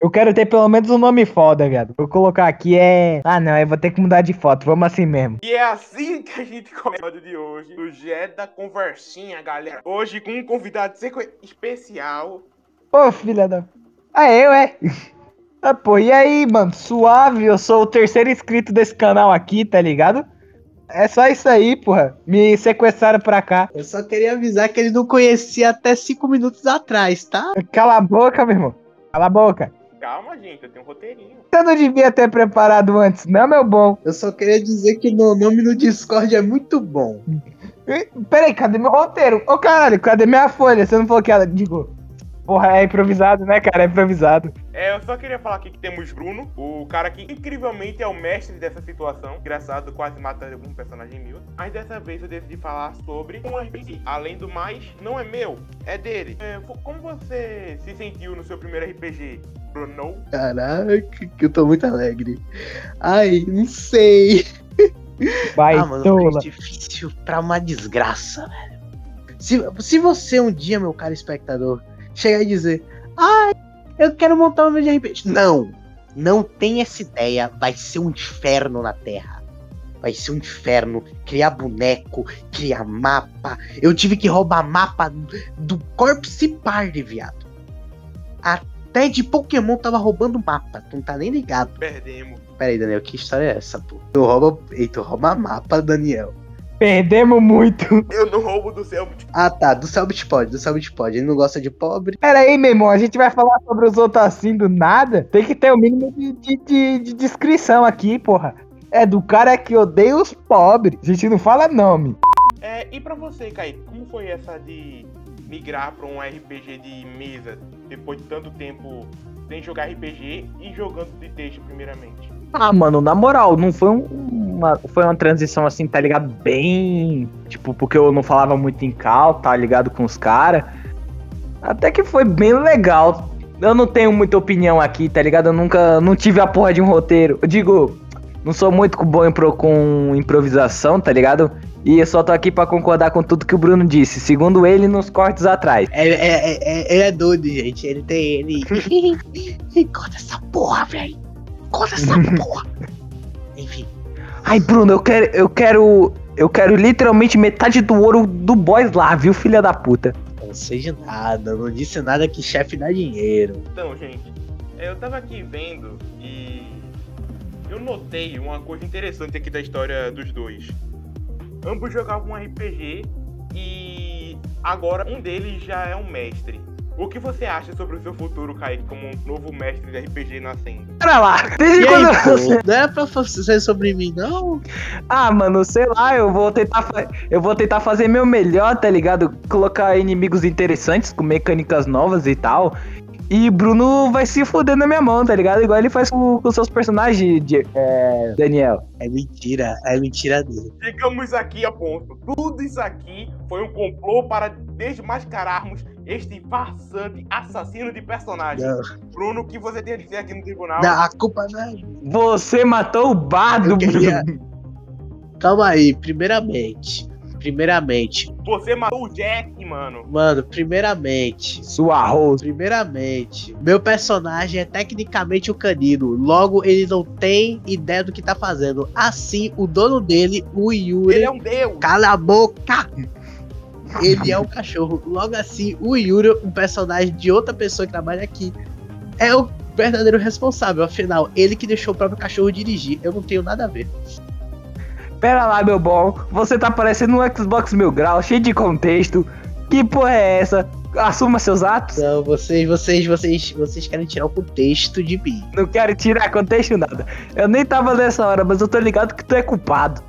Eu quero ter pelo menos um nome foda, viado. Vou colocar aqui é. Ah, não, eu vou ter que mudar de foto. Vamos assim mesmo. E é assim que a gente começa o episódio de hoje, do Jet da Conversinha, galera. Hoje com um convidado sequ- especial. Ô, filha da. Ah, eu, é? Ah, pô, e aí, mano? Suave, eu sou o terceiro inscrito desse canal aqui, tá ligado? É só isso aí, porra. Me sequestraram pra cá. Eu só queria avisar que ele não conhecia até cinco minutos atrás, tá? Cala a boca, meu irmão. Cala a boca. Calma, gente, eu tenho um roteirinho. Você não devia ter preparado antes, não, meu bom? Eu só queria dizer que meu nome no Discord é muito bom. Peraí, cadê meu roteiro? Ô, caralho, cadê minha folha? Você não falou que ela. Digo. Porra, é improvisado, né, cara? É improvisado. É, eu só queria falar aqui que temos Bruno, o cara que incrivelmente é o mestre dessa situação. Engraçado, quase mata algum personagem meu. Mas dessa vez eu decidi falar sobre um RPG. Além do mais, não é meu, é dele. É, como você se sentiu no seu primeiro RPG, Bruno? Caraca, que eu tô muito alegre. Ai, não sei. Vai, ah, mano, tola. foi difícil pra uma desgraça, velho. Se, se você um dia, meu caro espectador, chegar e dizer, ai, eu quero montar um meu de RPG. Não, não tem essa ideia. Vai ser um inferno na Terra. Vai ser um inferno. Criar boneco, criar mapa. Eu tive que roubar mapa do Corpse Party, viado. Até de Pokémon tava roubando mapa. Tu não tá nem ligado. Perdemos. Pera aí, Daniel, que história é essa, pô? Tu rouba. Ei, tu rouba mapa, Daniel. Perdemos muito. Eu não roubo do céu. Ah, tá. Do Selbit pode, do Selbit pode. Ele não gosta de pobre. Pera aí, meu irmão. A gente vai falar sobre os outros assim do nada. Tem que ter o mínimo de, de, de- de descrição aqui, porra. É do cara que odeia os pobres. A gente não fala nome. É, e pra você, Kaique, como foi essa de migrar pra um RPG de mesa depois de tanto tempo sem jogar RPG e jogando de texto primeiramente? Ah, mano, na moral, não foi um- uma, foi uma transição assim, tá ligado? Bem. Tipo, porque eu não falava muito em cal, tá ligado? Com os caras. Até que foi bem legal. Eu não tenho muita opinião aqui, tá ligado? Eu nunca. Não tive a porra de um roteiro. Eu digo, não sou muito bom em pro- com improvisação, tá ligado? E eu só tô aqui pra concordar com tudo que o Bruno disse. Segundo ele, nos cortes atrás. É, é, é, é- ele é doido, gente. Ele tem. Ele. Corta essa porra, velho. Corta essa porra. Enfim. Ai, Bruno, eu quero. Eu quero. Eu quero literalmente metade do ouro do boys lá, viu, filha da puta? Não seja nada. Não disse nada que chefe dá dinheiro. Então, gente, eu tava aqui vendo e eu notei uma coisa interessante aqui da história dos dois. Ambos jogavam um RPG e agora um deles já é um mestre. O que você acha sobre o seu futuro, Kaique, como um novo mestre de RPG nascendo? Pera lá, desde E quando aí, pô, não era pra ser sobre mim, não? Ah, mano, sei lá, eu vou tentar fa- eu vou tentar fazer meu melhor, tá ligado? Colocar inimigos interessantes com mecânicas novas e tal. E Bruno vai se fuder na minha mão, tá ligado? Igual ele faz com, com seus personagens, de, é, Daniel. É mentira. É mentira dele. Chegamos aqui a ponto. Tudo isso aqui foi um complô para desmascararmos este farsante assassino de personagens. Não. Bruno, o que você tem a dizer aqui no tribunal? Não, a culpa não é. Você matou o bardo, queria- Bruno. Calma aí, primeiramente. Primeiramente. Você matou o Jack, mano. Mano, primeiramente. Sua rosa. Primeiramente, meu personagem é tecnicamente o canino, logo ele não tem ideia do que tá fazendo. Assim, o dono dele, o Yuri, Ele é um deus. cala a boca! Ele é um cachorro. Logo assim, o Yuri, um personagem de outra pessoa que trabalha aqui, é o verdadeiro responsável. Afinal, ele que deixou o próprio cachorro dirigir. Eu não tenho nada a ver. Pera lá, meu bom. Você tá parecendo um Xbox Mil Grau, cheio de contexto. Que porra é essa? Assuma seus atos. Não, vocês, vocês, vocês, vocês querem tirar o contexto de mim. Não quero tirar contexto nada. Eu nem tava nessa hora, mas eu tô ligado que tu é culpado.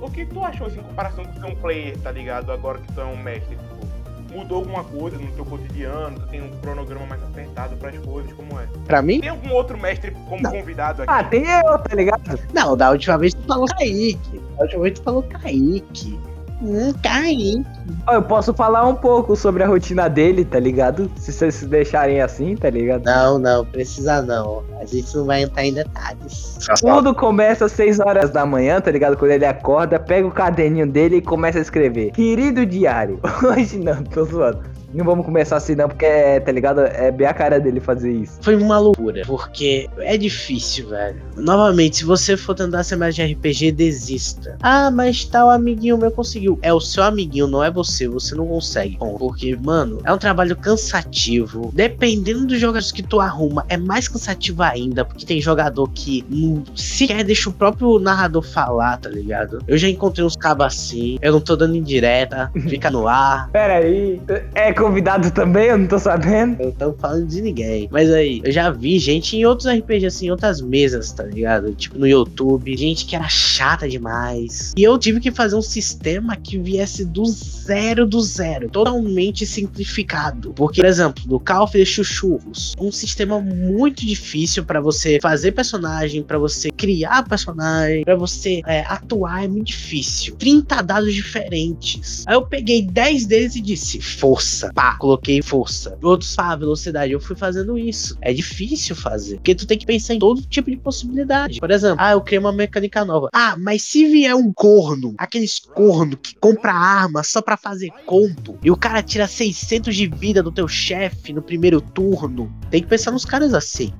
O que tu achou assim, em comparação com ser um player, tá ligado? Agora que tu é um mestre. Tipo, mudou alguma coisa no teu cotidiano? Tu tem um cronograma mais apertado pras coisas, como é? Pra mim? Tem algum outro mestre como Não. convidado aqui? Ah, tem eu, tá ligado? Não, da última vez tu falou Kaique. Da última vez tu falou Kaique. Hum, Kaique. Ó, Eu posso falar um pouco sobre a rotina dele, tá ligado? Se vocês se deixarem assim, tá ligado? Não, não, precisa não. A gente não vai entrar em detalhes. Tudo começa às 6 horas da manhã, tá ligado? Quando ele acorda, pega o caderninho dele e começa a escrever. Querido diário, hoje não, tô zoando. Não vamos começar assim não, porque, é, tá ligado? É bem a cara dele fazer isso. Foi uma loucura, porque é difícil, velho. Novamente, se você for tentar ser mais de RPG, desista. Ah, mas tal amiguinho meu conseguiu. É o seu amiguinho, não é você. Você não consegue. Bom, porque, mano, é um trabalho cansativo. Dependendo dos jogadores que tu arruma, é mais cansativo ainda, porque tem jogador que não sequer deixa o próprio narrador falar, tá ligado? Eu já encontrei uns cabos assim, eu não tô dando indireta, fica no ar. Pera aí, é convidado também? Eu não tô sabendo. Eu não falando de ninguém. Mas aí, eu já vi gente em outros RPGs, assim, em outras mesas, tá ligado? Tipo no YouTube, gente que era chata demais. E eu tive que fazer um sistema que viesse do zero do zero, totalmente simplificado. Porque, por exemplo, no Call of Chuchurros, um sistema muito difícil para você fazer personagem, para você criar personagem, para você é, atuar é muito difícil. 30 dados diferentes. Aí eu peguei 10 deles e disse: força. Pá, coloquei força. Outros, pá, velocidade. Eu fui fazendo isso. É difícil fazer. Porque tu tem que pensar em todo tipo de possibilidade. Por exemplo, ah, eu criei uma mecânica nova. Ah, mas se vier um corno, aqueles corno que compra arma só para fazer combo, e o cara tira 600 de vida do teu chefe no primeiro turno, tem que pensar nos caras assim.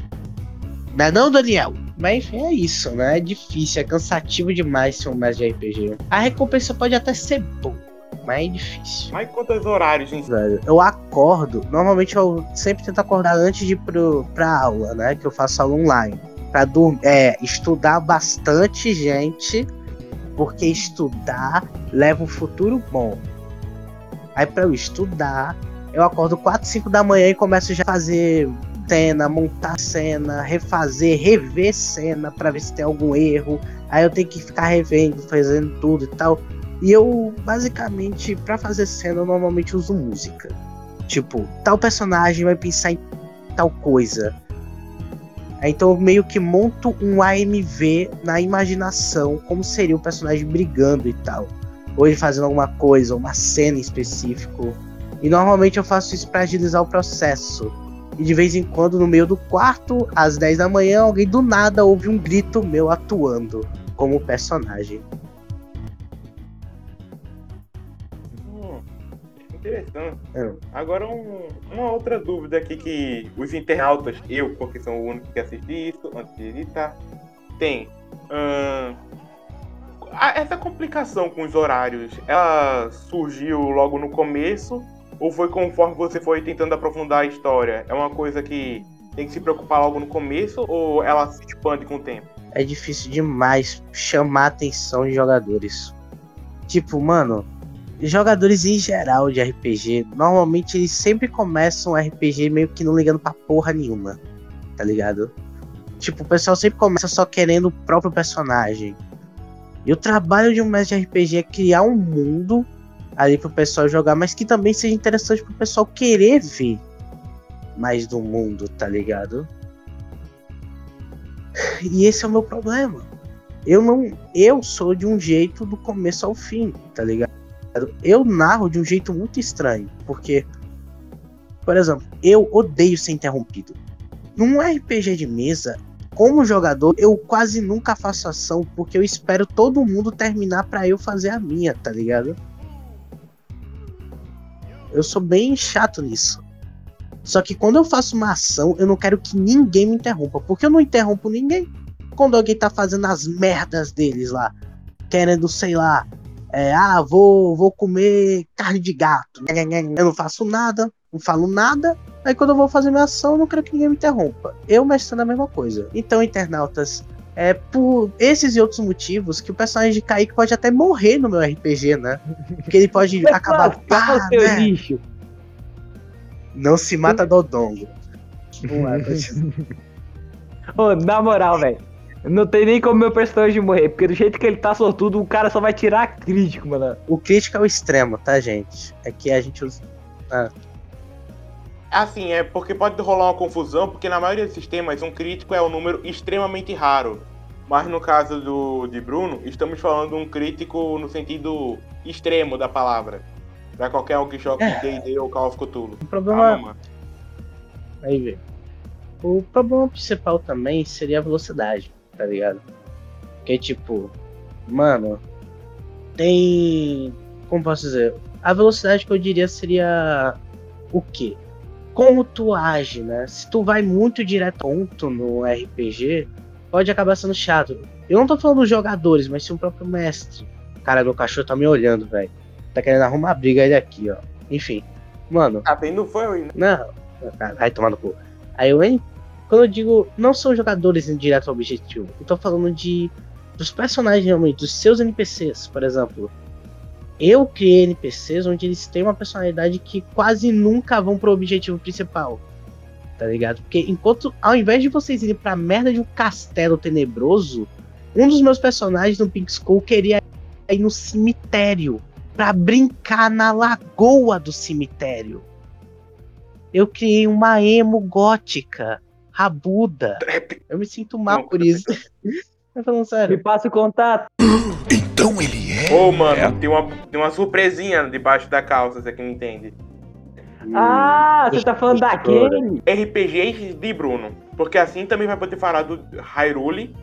Não é não, Daniel? Mas é isso, né? É difícil, é cansativo demais ser um mestre de RPG. A recompensa pode até ser boa, mas é difícil. Mas quantos horários, hein? Velho, eu acordo, normalmente eu sempre tento acordar antes de ir pro, pra aula, né? Que eu faço aula online. Pra dormir, é, estudar bastante, gente, porque estudar leva um futuro bom. Aí pra eu estudar, eu acordo 4, 5 da manhã e começo já a fazer cena, montar cena, refazer, rever cena para ver se tem algum erro. Aí eu tenho que ficar revendo, fazendo tudo e tal. E eu, basicamente, para fazer cena, eu normalmente uso música. Tipo, tal personagem vai pensar em tal coisa. Então eu meio que monto um AMV na imaginação, como seria o personagem brigando e tal. Ou ele fazendo alguma coisa, uma cena em específico. E normalmente eu faço isso para agilizar o processo. E de vez em quando, no meio do quarto, às 10 da manhã, alguém do nada ouve um grito meu atuando como personagem. Interessante. É. Agora, um- uma outra dúvida aqui que os internautas, eu, porque sou o único que assisti isso antes de editar, tem. Essa complicação com os horários, ela surgiu logo no começo? Ou foi conforme você foi tentando aprofundar a história? É uma coisa que tem que se preocupar logo no começo? Ou ela se expande com o tempo? É difícil demais chamar a atenção de jogadores. Tipo, mano, jogadores em geral de RPG, normalmente eles sempre começam o RPG meio que não ligando pra porra nenhuma, tá ligado? Tipo, o pessoal sempre começa só querendo o próprio personagem. E o trabalho de um mestre de RPG é criar um mundo ali pro pessoal jogar, mas que também seja interessante pro pessoal querer ver mais do mundo, tá ligado? E esse é o meu problema. Eu não, eu sou de um jeito do começo ao fim, tá ligado? Eu narro de um jeito muito estranho, porque por exemplo, eu odeio ser interrompido. Num RPG de mesa, como jogador, eu quase nunca faço ação porque eu espero todo mundo terminar pra eu fazer a minha, tá ligado? Eu sou bem chato nisso. Só que quando eu faço uma ação, eu não quero que ninguém me interrompa, porque eu não interrompo ninguém. Quando alguém tá fazendo as merdas deles lá, querendo, sei lá, é, ah, vou, vou comer carne de gato. Eu não faço nada, não falo nada. Aí quando eu vou fazer minha ação, eu não quero que ninguém me interrompa. Eu mestrando a mesma coisa. Então, internautas, é por esses e outros motivos que o personagem de Kaique pode até morrer no meu RPG, né? Porque ele pode acabar. Pá, seu né? lixo. Não se mata Dodongo. É, Ô, na moral, velho. Não tem nem como meu personagem morrer, porque do jeito que ele tá sortudo, o cara só vai tirar crítico, mano. o crítico é o extremo, tá, gente? É que a gente usa. Assim, é porque pode rolar uma confusão, porque na maioria dos sistemas um crítico é um número extremamente raro. Mas no caso do de Bruno, estamos falando de um crítico no sentido extremo da palavra. Pra qualquer um que jogue É. D&D ou Call of Cthulhu. O problema. Ah. Aí vê. O problema principal também seria a velocidade, tá ligado? Porque, tipo, mano, tem. Como posso dizer? A velocidade que eu diria seria o quê? Como tu age, né? Se tu vai muito direto ponto no RPG, pode acabar sendo chato. Eu não tô falando dos jogadores, mas sim o próprio mestre. Cara, meu cachorro tá me olhando, velho. Tá querendo arrumar briga ele aqui, ó. Enfim. Mano. Ah, bem, não foi eu, né? Não, vai tomar no cu. Aí eu, hein? Quando eu digo, não são jogadores em direto ao objetivo. Eu tô falando de. dos personagens realmente, dos seus NPCs, por exemplo. Eu criei NPCs onde eles têm uma personalidade que quase nunca vão pro objetivo principal. Tá ligado? Porque enquanto, ao invés de vocês irem pra merda de um castelo tenebroso, um dos meus personagens no Pink School queria ir no cemitério para brincar na lagoa do cemitério. Eu criei uma emo gótica, rabuda. Eu me sinto mal por isso. Tô falando sério. Me passa o contato. Então ele é. Ô, mano, é. Tem, uma, tem uma surpresinha debaixo da calça, você que não entende. Ah, você tá falando daquele? RPGs de Bruno. Porque assim também vai poder falar do Hyrule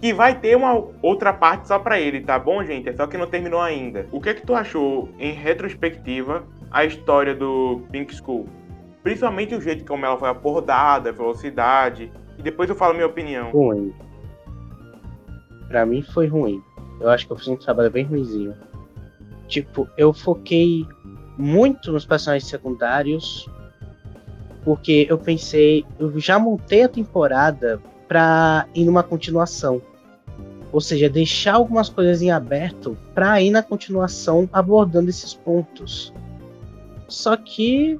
que vai ter uma outra parte só para ele, tá bom, gente? É só que não terminou ainda. O que é que tu achou, em retrospectiva, a história do Pink School? Principalmente o jeito como ela foi abordada, a velocidade. E depois eu falo minha opinião. Ruim. Pra mim foi ruim. Eu acho que eu fiz um trabalho bem ruimzinho. Tipo, eu foquei muito nos personagens secundários. Porque eu pensei, eu já montei a temporada pra ir numa continuação. Ou seja, deixar algumas coisas em aberto para ir na continuação abordando esses pontos. Só que,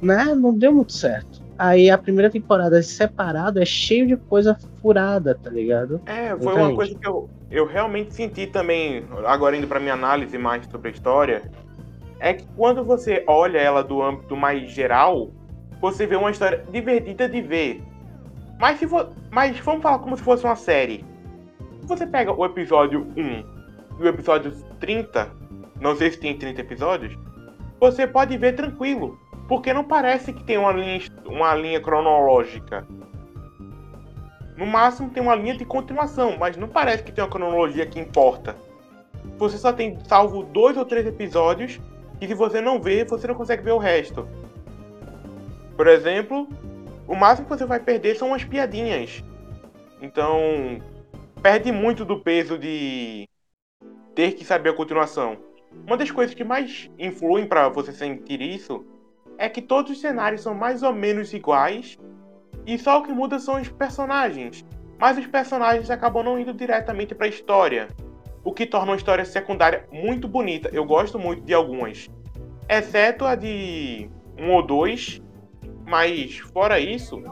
né, não deu muito certo. Aí a primeira temporada separado é cheio de coisa furada, tá ligado? É, foi Entende? uma coisa que eu, eu realmente senti também, agora indo pra minha análise mais sobre a história, é que quando você olha ela do âmbito mais geral, você vê uma história divertida de ver. Mas, se for, mas vamos falar como se fosse uma série. Se você pega o episódio 1 e o episódio 30, não sei se tem 30 episódios, você pode ver tranquilo. Porque não parece que tem uma linha, uma linha cronológica. No máximo tem uma linha de continuação, mas não parece que tem uma cronologia que importa. Você só tem salvo dois ou três episódios e se você não vê, você não consegue ver o resto. Por exemplo, o máximo que você vai perder são as piadinhas. Então, perde muito do peso de ter que saber a continuação. Uma das coisas que mais influem para você sentir isso é que todos os cenários são mais ou menos iguais e só o que muda são os personagens. Mas os personagens acabam não indo diretamente para a história, o que torna uma história secundária muito bonita. Eu gosto muito de algumas, exceto a de um ou dois, mas fora isso,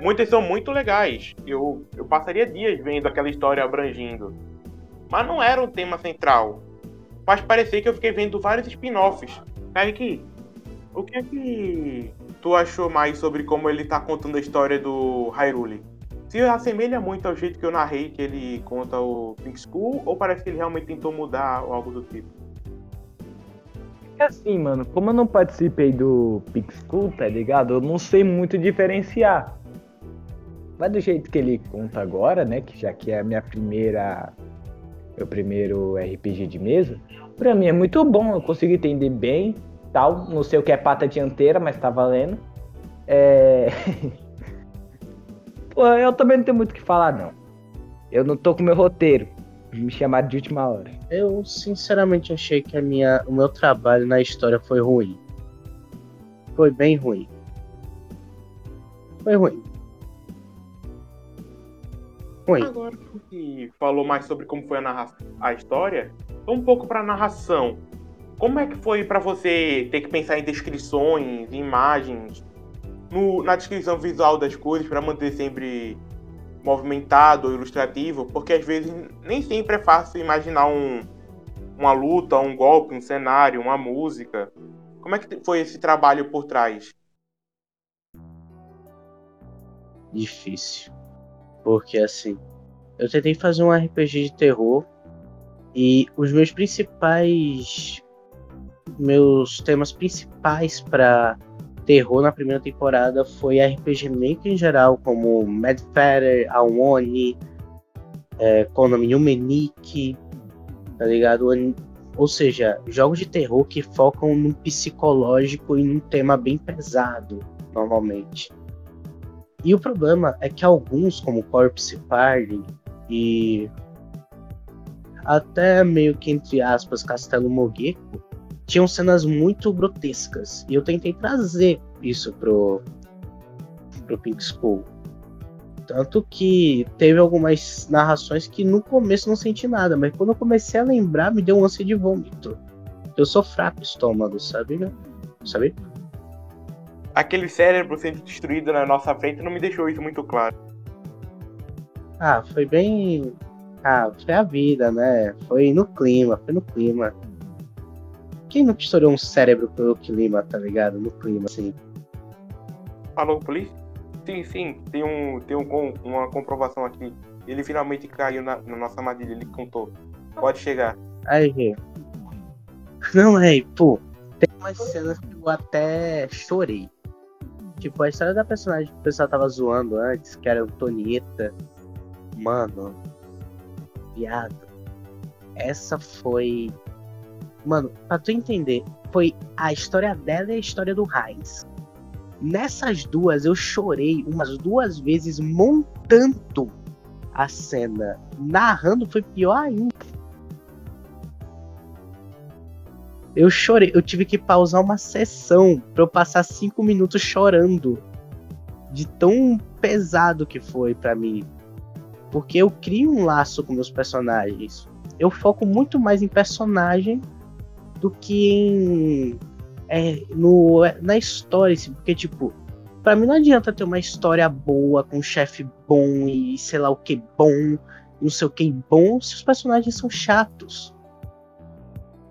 muitas são muito legais. Eu, eu passaria dias vendo aquela história abrangindo. Mas não era o tema central. Faz parecer que eu fiquei vendo vários spin-offs. Kaique, o que é que tu achou mais sobre como ele tá contando a história do Hyrule? Se assemelha muito ao jeito que eu narrei que ele conta o Pink School, ou parece que ele realmente tentou mudar ou algo do tipo? É assim, mano, como eu não participei do Pink School, tá ligado? Eu não sei muito diferenciar. Mas do jeito que ele conta agora, né? Que já que é a minha primeira. Meu primeiro RPG de mesa, pra mim é muito bom, eu consigo entender bem tal. Não sei o que é pata dianteira, mas tá valendo. É. Pô, eu também não tenho muito o que falar, não. Eu não tô com meu roteiro. Me chamaram de última hora. Eu sinceramente achei que a minha, o meu trabalho na história foi ruim. Foi bem ruim. Foi ruim. Ruim. Agora que falou mais sobre como foi a, a história, um pouco pra narração. Como é que foi para você ter que pensar em descrições, imagens, no, na descrição visual das coisas para manter sempre movimentado ilustrativo? Porque às vezes nem sempre é fácil imaginar um, uma luta, um golpe, um cenário, uma música. Como é que foi esse trabalho por trás? Difícil. Porque assim, eu tentei fazer um RPG de terror e os meus principais meus temas principais para terror na primeira temporada foi RPG Maker em geral, como Mad Feather, Awoni, é, Konami Numeniki, tá ligado? Ou seja, jogos de terror que focam no psicológico e num tema bem pesado, normalmente. E o problema é que alguns, como Corpse Party e até meio que entre aspas Castelo Mogueco, tinham cenas muito grotescas. E eu tentei trazer isso pro, pro Pink School. Tanto que teve algumas narrações que no começo não senti nada, mas quando eu comecei a lembrar, me deu um ânsia de vômito. Eu sou fraco estômago, sabe? Sabe? Aquele cérebro sendo destruído na nossa frente não me deixou isso muito claro. Ah, foi bem. Ah, foi a vida, né? Foi no clima, foi no clima. Quem não estourou um cérebro pelo clima, tá ligado? No clima, assim. Falou, polícia? Sim, sim, tem, um, tem um, uma comprovação aqui. Ele finalmente caiu na, na nossa armadilha, ele contou. Pode chegar. Aí, Não, é, pô, tem umas cenas que eu até chorei. Tipo, a história da personagem que o pessoal tava zoando antes, que era Antonieta. Mano, viado. Essa foi. Mano, pra tu entender, foi a história dela e a história do Heinz. Nessas duas eu chorei umas duas vezes montando a cena. Narrando foi pior ainda. Eu chorei, eu tive que pausar uma sessão para eu passar cinco minutos chorando. De tão pesado que foi para mim. Porque eu crio um laço com meus personagens. Eu foco muito mais em personagem do que em é, no, na história, assim, porque, tipo, para mim não adianta ter uma história boa, com um chefe bom e sei lá o que bom, não sei o que bom, se os personagens são chatos.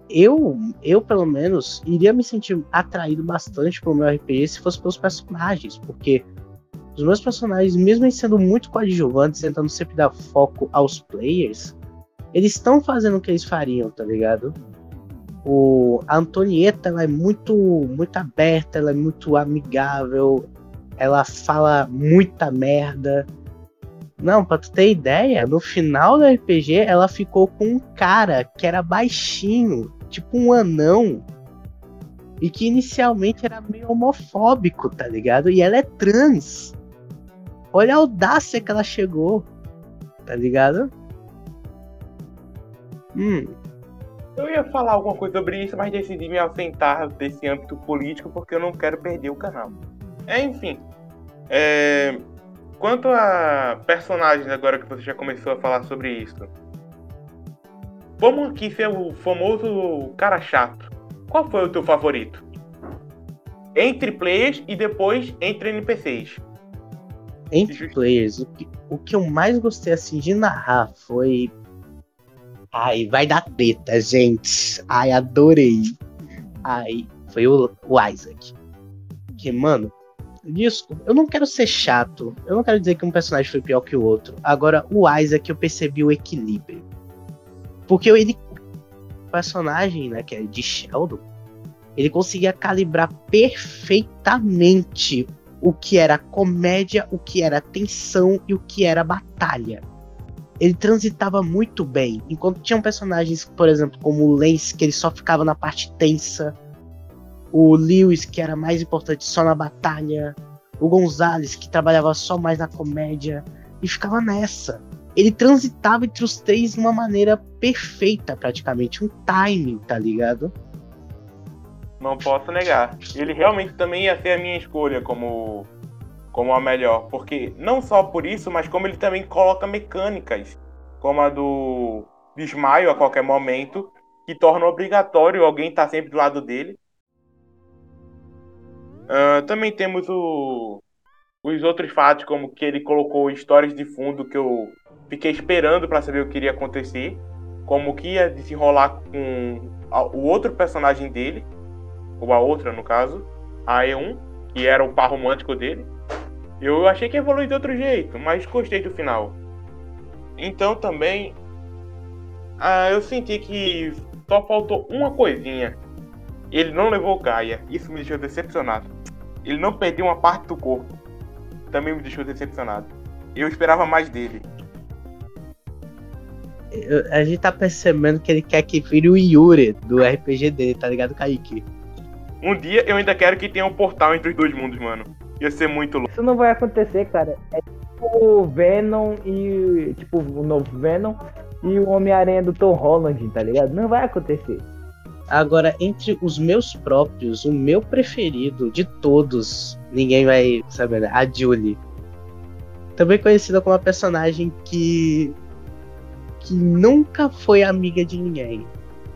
Eu, eu pelo menos, iria me sentir atraído bastante pelo meu RPG se fosse pelos personagens, porque os meus personagens, mesmo sendo muito coadjuvantes, tentando sempre dar foco aos players, eles estão fazendo o que eles fariam, tá ligado? O, a Antonieta ela é muito, muito aberta, ela é muito amigável, ela fala muita merda. Não, pra tu ter ideia, no final do RPG ela ficou com um cara que era baixinho, tipo um anão, e que inicialmente era meio homofóbico, tá ligado? E ela é trans. Olha a audácia que ela chegou, tá ligado? Hum, eu ia falar alguma coisa sobre isso, mas decidi me ausentar desse âmbito político porque eu não quero perder o canal. Enfim. É... Quanto a personagens, agora que você já começou a falar sobre isso. Vamos aqui ser o famoso cara chato. Qual foi o teu favorito? Entre players e depois entre NPCs. Entre players, o que, o que eu mais gostei assim de narrar foi Ai, vai dar treta, gente. Ai, adorei. Ai, foi o, o Isaac. Que, mano, desculpa, eu não quero ser chato. Eu não quero dizer que um personagem foi pior que o outro. Agora, o Isaac eu percebi o equilíbrio. Porque ele. O personagem, né, que é de Sheldon, ele conseguia calibrar perfeitamente o que era comédia, o que era tensão e o que era batalha ele transitava muito bem. Enquanto tinham personagens, por exemplo, como o Lance, que ele só ficava na parte tensa. O Lewis, que era mais importante só na batalha. O Gonzalez, que trabalhava só mais na comédia. E ficava nessa. Ele transitava entre os três de uma maneira perfeita, praticamente. Um timing, tá ligado? Não posso negar. Ele realmente também ia ser a minha escolha como como a melhor, porque não só por isso, mas como ele também coloca mecânicas, como a do desmaio a qualquer momento, que torna obrigatório alguém estar tá sempre do lado dele. Uh, também temos o, os outros fatos, como que ele colocou histórias de fundo que eu fiquei esperando para saber o que iria acontecer, como que ia desenrolar com o outro personagem dele, ou a outra no caso, a E1, que era o par romântico dele. Eu achei que evoluiu de outro jeito, mas gostei do final. Então também ah, eu senti que só faltou uma coisinha. Ele não levou Gaia. Isso me deixou decepcionado. Ele não perdeu uma parte do corpo. Também me deixou decepcionado. Eu esperava mais dele. a gente tá percebendo que ele quer que vire o Yuri do RPG dele, tá ligado, Kaique? Um dia eu ainda quero que tenha um portal entre os dois mundos, mano. Ia ser muito louco. Isso não vai acontecer, cara. É tipo o Venom e. Tipo, o novo Venom e o Homem-Aranha do Tom Holland, tá ligado? Não vai acontecer. Agora, entre os meus próprios, o meu preferido de todos, ninguém vai saber, né? A Julie. Também conhecida como uma personagem que. que nunca foi amiga de ninguém.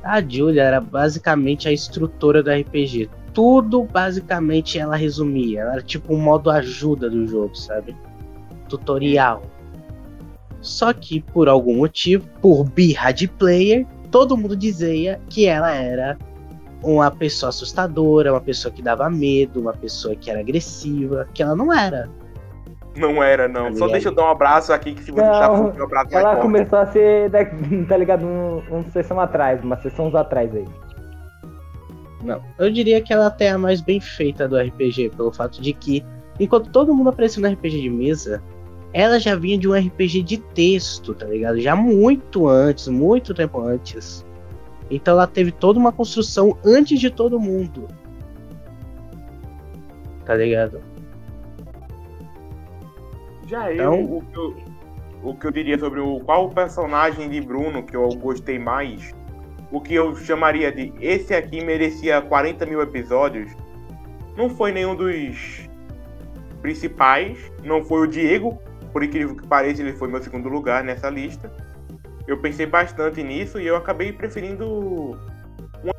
A Julia era basicamente a instrutora do RPG. Tudo basicamente ela resumia. Ela era tipo um modo ajuda do jogo, sabe? Tutorial. Só que por algum motivo, por birra de player, todo mundo dizia que ela era uma pessoa assustadora, uma pessoa que dava medo, uma pessoa que era agressiva, que ela não era. Não era, não. Tá Só deixa eu dar um abraço aqui que se você Não, tá fundo, meu abraço Ela começou a ser, da- tá ligado? Um, uma sessão atrás, uma sessão atrás aí. Não. Eu diria que ela até é a mais bem feita do RPG, pelo fato de que, enquanto todo mundo apareceu no RPG de mesa, ela já vinha de um RPG de texto, tá ligado? Já muito antes, muito tempo antes. Então ela teve toda uma construção antes de todo mundo. Tá ligado? Já Então- eu, o que eu, o que eu diria sobre o qual personagem de Bruno que eu gostei mais, o que eu chamaria de esse aqui merecia 40 mil episódios, não foi nenhum dos principais, não foi o Diego, por incrível que pareça, ele foi meu segundo lugar nessa lista. Eu pensei bastante nisso e eu acabei preferindo um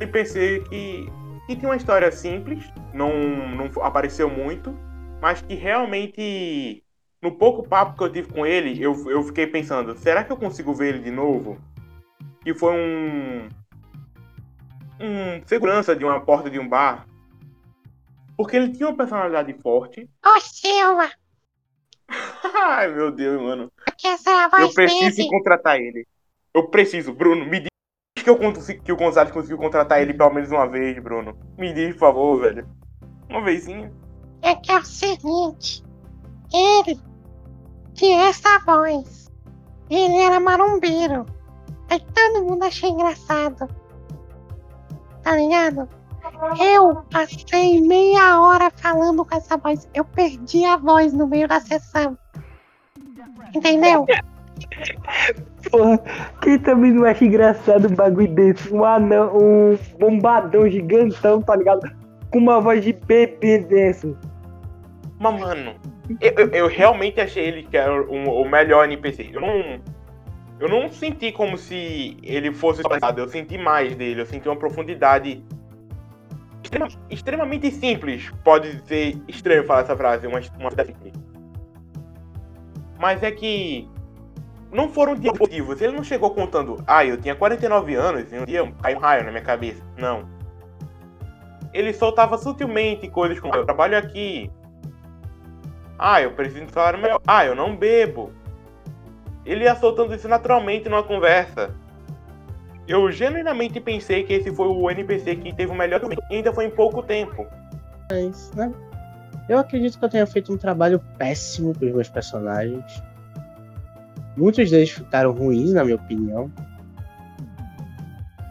NPC que, que tinha uma história simples, não, não apareceu muito, mas que realmente, no pouco papo que eu tive com ele, eu, eu fiquei pensando, será que eu consigo ver ele de novo? Que foi um. Um segurança de uma porta de um bar. Porque ele tinha uma personalidade forte. Ô Silva, Ai, meu Deus, mano. Eu preciso dele. contratar ele. Eu preciso, Bruno, me diz que, eu, que o Gonzalez conseguiu contratar ele pelo menos uma vez, Bruno. Me diz, por favor, velho. Uma vezinha. É que é o seguinte, ele tinha essa voz. Ele era marombeiro. Mundo achou engraçado. Tá ligado? Eu passei meia hora falando com essa voz. Eu perdi a voz no meio da sessão. Entendeu? Porra, quem também não acha engraçado um bagulho desse? Um anão, um bombadão gigantão, tá ligado? Com uma voz de bebê dessa. Mas, mano, eu, eu- eu realmente achei ele que era o, o melhor NPC. Eu não. Eu não senti como se ele fosse expressado. Eu senti mais dele. Eu senti uma profundidade extrema- extremamente simples. Pode ser estranho falar essa frase, uma, uma. Mas é que não foram dias. Ele não chegou contando, ah, eu tinha 49 anos e um dia caiu um raio na minha cabeça. Não. Ele soltava sutilmente coisas como, eu trabalho aqui, ah, eu preciso de salário melhor. Ah, eu não bebo. Ele ia soltando isso naturalmente numa conversa. Eu genuinamente pensei que esse foi o NPC que teve o melhor e ainda foi em pouco tempo. Mas, né? Eu acredito que eu tenha feito um trabalho péssimo com os meus personagens. Muitos deles ficaram ruins, na minha opinião.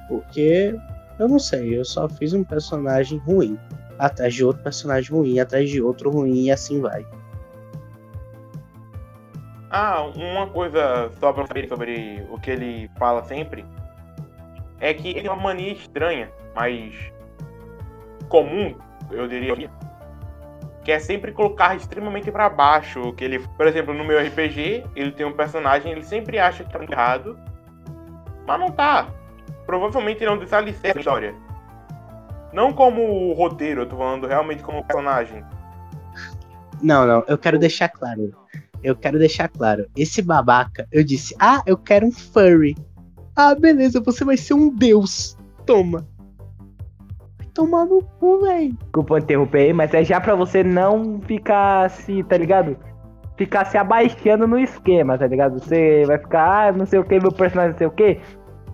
Porque eu não sei, eu só fiz um personagem ruim. Atrás de outro personagem ruim, atrás de outro ruim, e assim vai. Ah, uma coisa só pra saber sobre o que ele fala sempre é que ele tem uma mania estranha, mas comum, eu diria, que é sempre colocar extremamente pra baixo que ele, por exemplo, no meu RPG, ele tem um personagem, ele sempre acha que tá errado, mas não tá. Provavelmente é um desalicerce da história. Não como o roteiro, eu tô falando realmente como personagem. Não, não, eu quero deixar claro. Eu quero deixar claro. Esse babaca, eu disse, ah, eu quero um furry. Ah, beleza, você vai ser um deus. Toma. Vai tomar no cu, velho. Desculpa interromper aí, mas é já pra você não ficar se, tá ligado? Ficar se abaixando no esquema, tá ligado? Você vai ficar, ah, não sei o que, meu personagem não sei o que.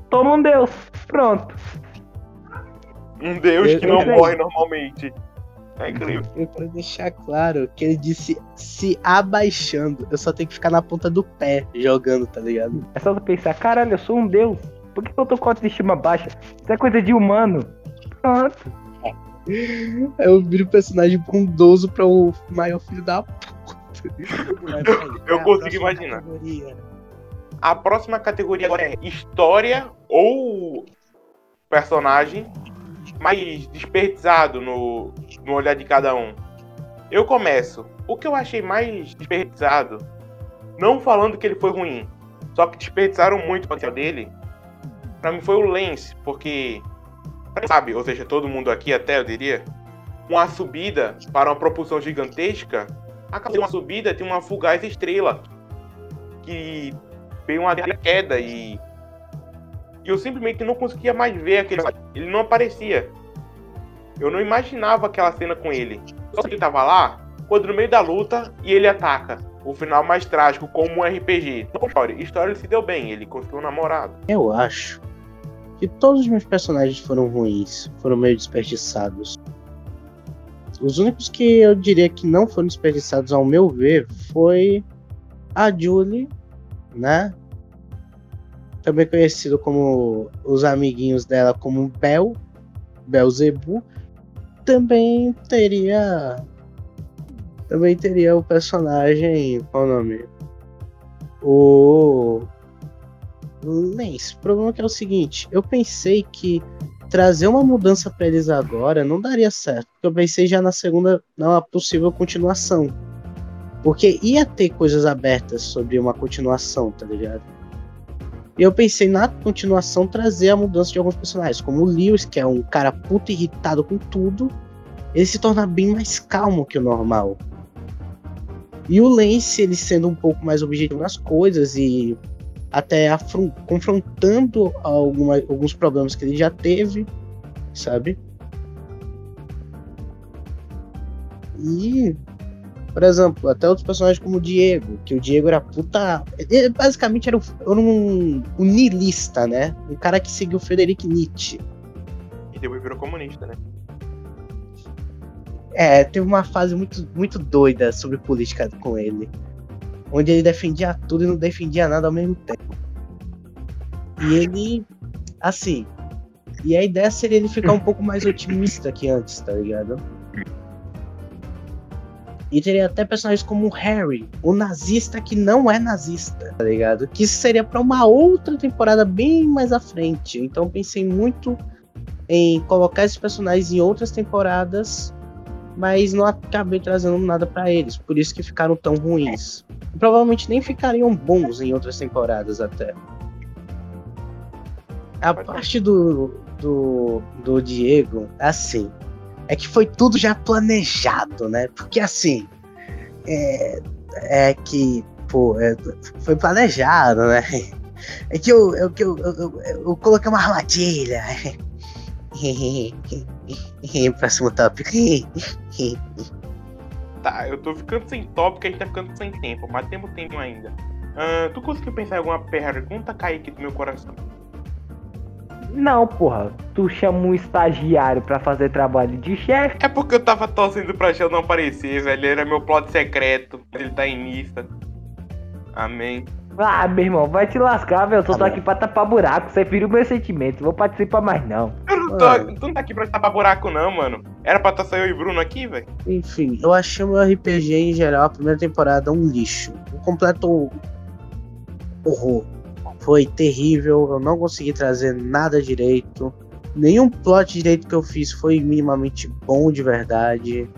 Toma um deus. Pronto. Um deus Eu- que não morre normalmente. É incrível. Eu quero deixar claro que ele disse se abaixando. Eu só tenho que ficar na ponta do pé jogando, tá ligado? É só você pensar, caralho, eu sou um deus. Por que eu tô com autoestima baixa? Isso é coisa de humano. Pronto. Eu viro o personagem bondoso pra o maior filho da puta. eu É a consigo imaginar. categoria. A próxima categoria agora é história ou personagem mais desperdiçado no, no olhar de cada um. Eu começo. O que eu achei mais desperdiçado, não falando que ele foi ruim, só que desperdiçaram muito o potencial dele, pra mim foi o Lance, porque, sabe, ou seja, todo mundo aqui até, eu diria, uma subida para uma propulsão gigantesca, acaba uma subida de uma fugaz estrela, que veio uma queda e e eu simplesmente não conseguia mais ver aquele. Ele não aparecia. Eu não imaginava aquela cena com ele. Só que ele tava lá, quando no meio da luta e ele ataca. O final mais trágico, como um RPG. História, história ele se deu bem, ele conseguiu um namorado. Eu acho que todos os meus personagens foram ruins, foram meio desperdiçados. Os únicos que eu diria que não foram desperdiçados, ao meu ver, foi a Julie, né? Também conhecido como os amiguinhos dela como Bel, Belzebu. Também teria. Também teria o personagem. Qual o nome? O. Lens, o problema é é o seguinte, eu pensei que trazer uma mudança pra eles agora não daria certo, porque eu pensei já na segunda, na possível continuação. Porque ia ter coisas abertas sobre uma continuação, tá ligado? E eu pensei na continuação trazer a mudança de alguns personagens, como o Lewis, que é um cara puto irritado com tudo, ele se torna bem mais calmo que o normal. E o Lance, ele sendo um pouco mais objetivo nas coisas e até confrontando alguma, alguns problemas que ele já teve, sabe? E, por exemplo, até outros personagens como o Diego, que o Diego era puta. Ele basicamente era, um, era um, um niilista, né? Um cara que seguiu o Friedrich Nietzsche. E depois virou comunista, né? É, teve uma fase muito, muito doida sobre política com ele. Onde ele defendia tudo e não defendia nada ao mesmo tempo. E ele, assim. E a ideia seria ele ficar um pouco mais otimista que antes, tá ligado? E teria até personagens como o Harry, o nazista que não é nazista, tá ligado? Que isso seria pra uma outra temporada bem mais à frente. Então pensei muito em colocar esses personagens em outras temporadas mas não acabei trazendo nada pra eles, por isso que ficaram tão ruins. Provavelmente nem ficariam bons em outras temporadas até. A parte do, do, do Diego, assim, é que foi tudo já planejado, né? Porque assim, é, é que, pô, é, foi planejado, né? É que eu, eu, eu, eu, eu, eu coloquei uma armadilha. Próximo tópico. Tá, eu tô ficando sem tópico, a gente tá ficando sem tempo, mas temos tempo ainda. Ah, tu conseguiu pensar em alguma pergunta, Kaique, do meu coração? Não, porra. Tu chama um estagiário pra fazer trabalho de chefe. É porque eu tava torcendo pra Shell não aparecer, velho. Ele era meu plot secreto, ele tá em mista. Amém. Ah, meu irmão, vai te lascar, velho. Eu só Tá tô bom. aqui pra tapar buraco. Você feriu meus sentimentos. Vou participar mais, não. Eu não tô, Mano. tu não tá aqui pra tapar buraco, não, mano. Era pra estar só eu e Bruno aqui, velho. Enfim, eu achei o meu RPG em geral, a primeira temporada, um lixo. Um completo horror. Foi terrível, eu não consegui trazer nada direito. Nenhum plot direito que eu fiz foi minimamente bom de verdade.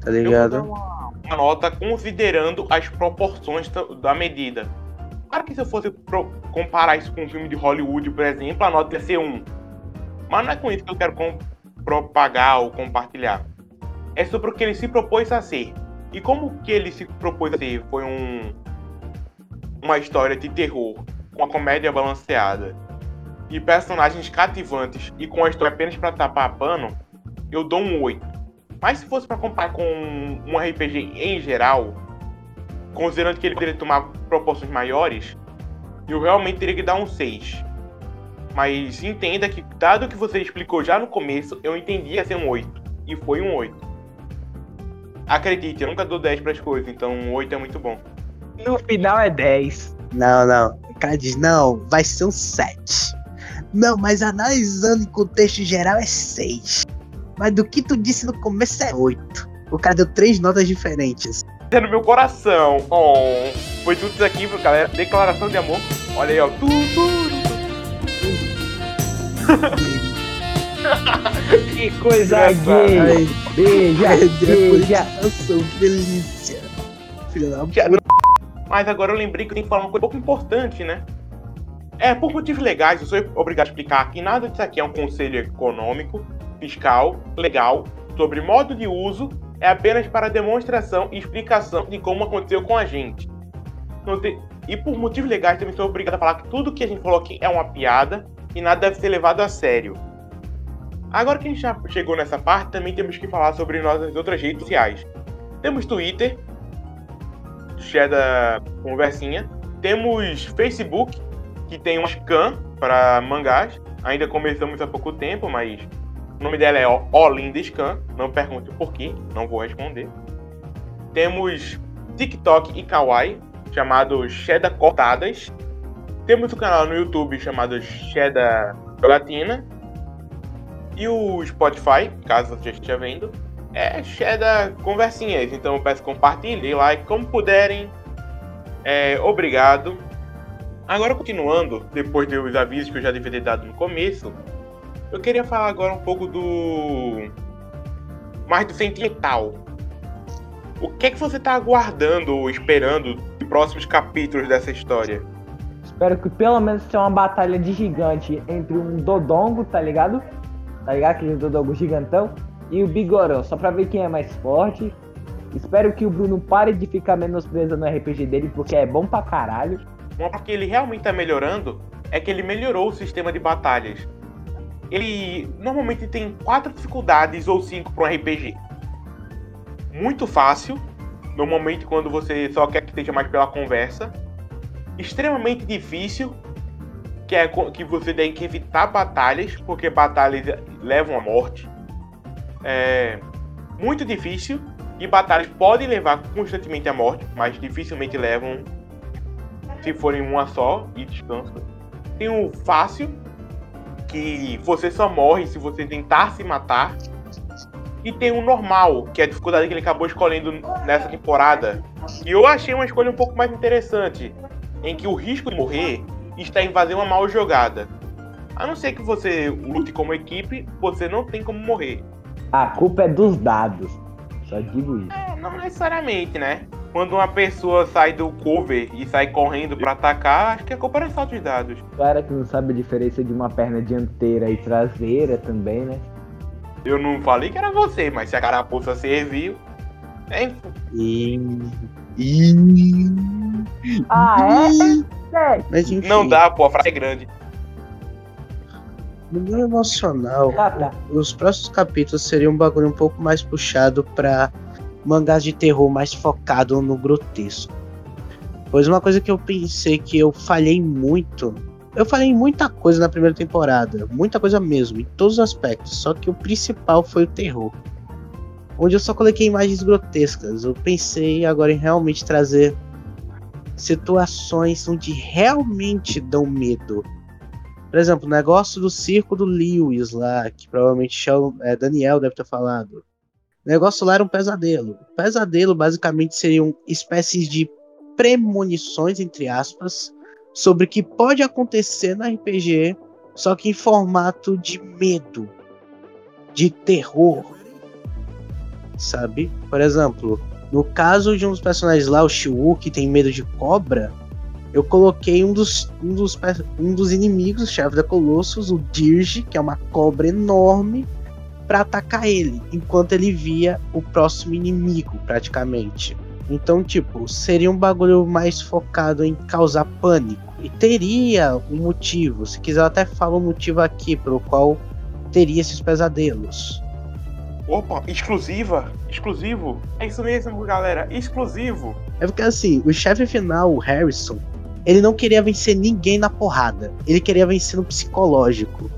Tá Eu vou dar ligado? uma, nota considerando as proporções da, da medida. Claro que se eu fosse pro- comparar isso com um filme de Hollywood, por exemplo, a nota ia ser 1. Mas não é com isso que eu quero propagar ou compartilhar. É sobre o que ele se propôs a ser. E como que ele se propôs a ser foi um uma história de terror, uma comédia balanceada e personagens cativantes e com a história apenas pra tapar pano, eu dou um 8. Mas se fosse pra comparar com um RPG em geral, considerando que ele poderia tomar proporções maiores, eu realmente teria que dar um 6. Mas entenda que, dado que você explicou já no começo, eu entendi ia ser um 8. E foi um 8. Acredite, eu nunca dou 10 pras coisas, então um 8 é muito bom. No final é 10. Não, não. O cara diz, não, vai ser um 7. Não, mas analisando em contexto geral é 6. Mas do que tu disse no começo é 8. O cara deu três notas diferentes. É no meu coração. Oh, foi tudo isso aqui, galera. Declaração de amor. Olha aí, ó. Tu, tu, Que coisa gay. Beija, beija. eu sou delícia. Filha da Já- Mas agora eu lembrei que eu tenho que falar uma coisa um pouco importante, né? É, por motivos legais, eu sou obrigado a explicar que nada disso aqui é um conselho econômico, fiscal, legal, sobre modo de uso, é apenas para demonstração e explicação de como aconteceu com a gente. E por motivos legais, também sou obrigado a falar que tudo que a gente falou aqui é uma piada e nada deve ser levado a sério. Agora que a gente já chegou nessa parte, também temos que falar sobre nossas outras redes sociais. Temos Twitter, Cheddar Conversinha. Temos Facebook, que tem um scan para mangás. Ainda começamos há pouco tempo, mas o nome dela é Olinda Scan. Não pergunte o porquê, não vou responder. Temos TikTok e Kawaii, chamado Cheddar Cortadas. Temos o canal no YouTube chamado Cheddar Jogatina. E o Spotify, caso você esteja vendo, é Cheddar Conversinhas. Então eu peço compartilhem, like, como puderem. É, obrigado. Agora continuando, depois dos avisos que eu já devia ter dado no começo, eu queria falar agora um pouco do. mais do sentimental. O que é que você tá aguardando ou esperando de próximos capítulos dessa história? Espero que pelo menos tenha uma batalha de gigante entre um Dodongo, tá ligado? Tá ligado? Aquele Dodongo gigantão. E o Bigorão, só pra ver quem é mais forte. Espero que o Bruno pare de ficar menosprezando no RPG dele, porque é bom pra caralho. Uma que ele realmente tá melhorando é que ele melhorou o sistema de batalhas. Ele normalmente tem quatro dificuldades ou cinco para um RPG. Muito fácil, normalmente quando você só quer que esteja mais pela conversa. Extremamente difícil, que é que você tem que evitar batalhas, porque batalhas levam à morte. É muito difícil e batalhas podem levar constantemente à morte, mas dificilmente levam se forem uma só e descansa. Tem o fácil, que você só morre se você tentar se matar. E tem o normal, que é a dificuldade que ele acabou escolhendo nessa temporada. E eu achei uma escolha um pouco mais interessante, em que o risco de morrer está em fazer uma mal jogada. A não ser que você lute como equipe, você não tem como morrer. A culpa é dos dados. Só digo isso. É, não necessariamente, né? Quando uma pessoa sai do cover e sai correndo pra atacar, acho que a culpa não é só dos dados. O cara que não sabe a diferença de uma perna dianteira e traseira também, né? Eu não falei que era você, mas se a carapuça serviu. É, E. E. Ah, é? É. Mas enfim, não dá, pô, a frase é grande. No meu emocional, Ah, tá. os próximos capítulos seriam um bagulho um pouco mais puxado pra mangás de terror mais focado no grotesco. Pois uma coisa que eu pensei que eu falhei muito. Eu falei em muita coisa na primeira temporada, muita coisa mesmo, em todos os aspectos, só que o principal foi o terror. Onde eu só coloquei imagens grotescas. Eu pensei agora em realmente trazer situações onde realmente dão medo. Por exemplo, o negócio do circo do Lewis lá, que provavelmente é, Daniel deve ter falado. O negócio lá era um pesadelo. O pesadelo basicamente seriam espécies de premonições, entre aspas, sobre o que pode acontecer no RPG, só que em formato de medo, de terror. Sabe? Por exemplo, no caso de um dos personagens lá, o Shiwu, que tem medo de cobra, eu coloquei um dos, um dos, um dos inimigos, chefe da Colossus, o Dirge, que é uma cobra enorme, pra atacar ele, enquanto ele via o próximo inimigo, praticamente. Então, tipo, seria um bagulho mais focado em causar pânico. E teria um motivo. Se quiser, eu até falo o motivo aqui pelo qual teria esses pesadelos. Opa, exclusiva, exclusivo. É isso mesmo, galera, exclusivo. É porque assim, o chefe final, o Harrison, ele não queria vencer ninguém na porrada. Ele queria vencer no psicológico.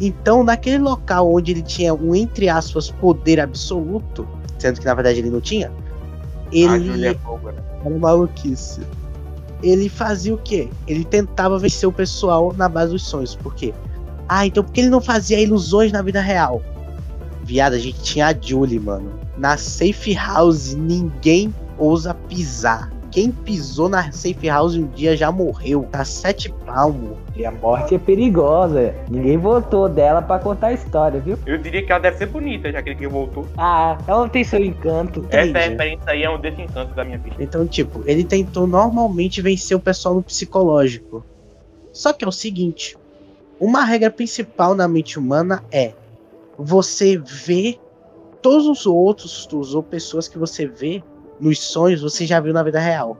Então, naquele local onde ele tinha um, entre aspas, poder absoluto, sendo que na verdade ele não tinha. A Ele né? era maluquice. Ele fazia o quê? Ele tentava vencer o pessoal na base dos sonhos. Por quê? Ah, então por que ele não fazia ilusões na vida real? Viado, a gente tinha a Julie, mano. Na safe house, ninguém ousa pisar. Quem pisou na safe house um dia já morreu. Tá sete palmos. E a morte é perigosa. Ninguém votou dela pra contar a história, viu? Eu diria que ela deve ser bonita, já que ele que voltou. Ah, ela não tem seu encanto. Entendi. Essa referência aí é um desencanto da minha vida. Então, tipo, ele tentou normalmente vencer o pessoal no psicológico. Só que é o seguinte: uma regra principal na mente humana é você vê todos os outros, os ou pessoas que você vê nos sonhos, você já viu na vida real.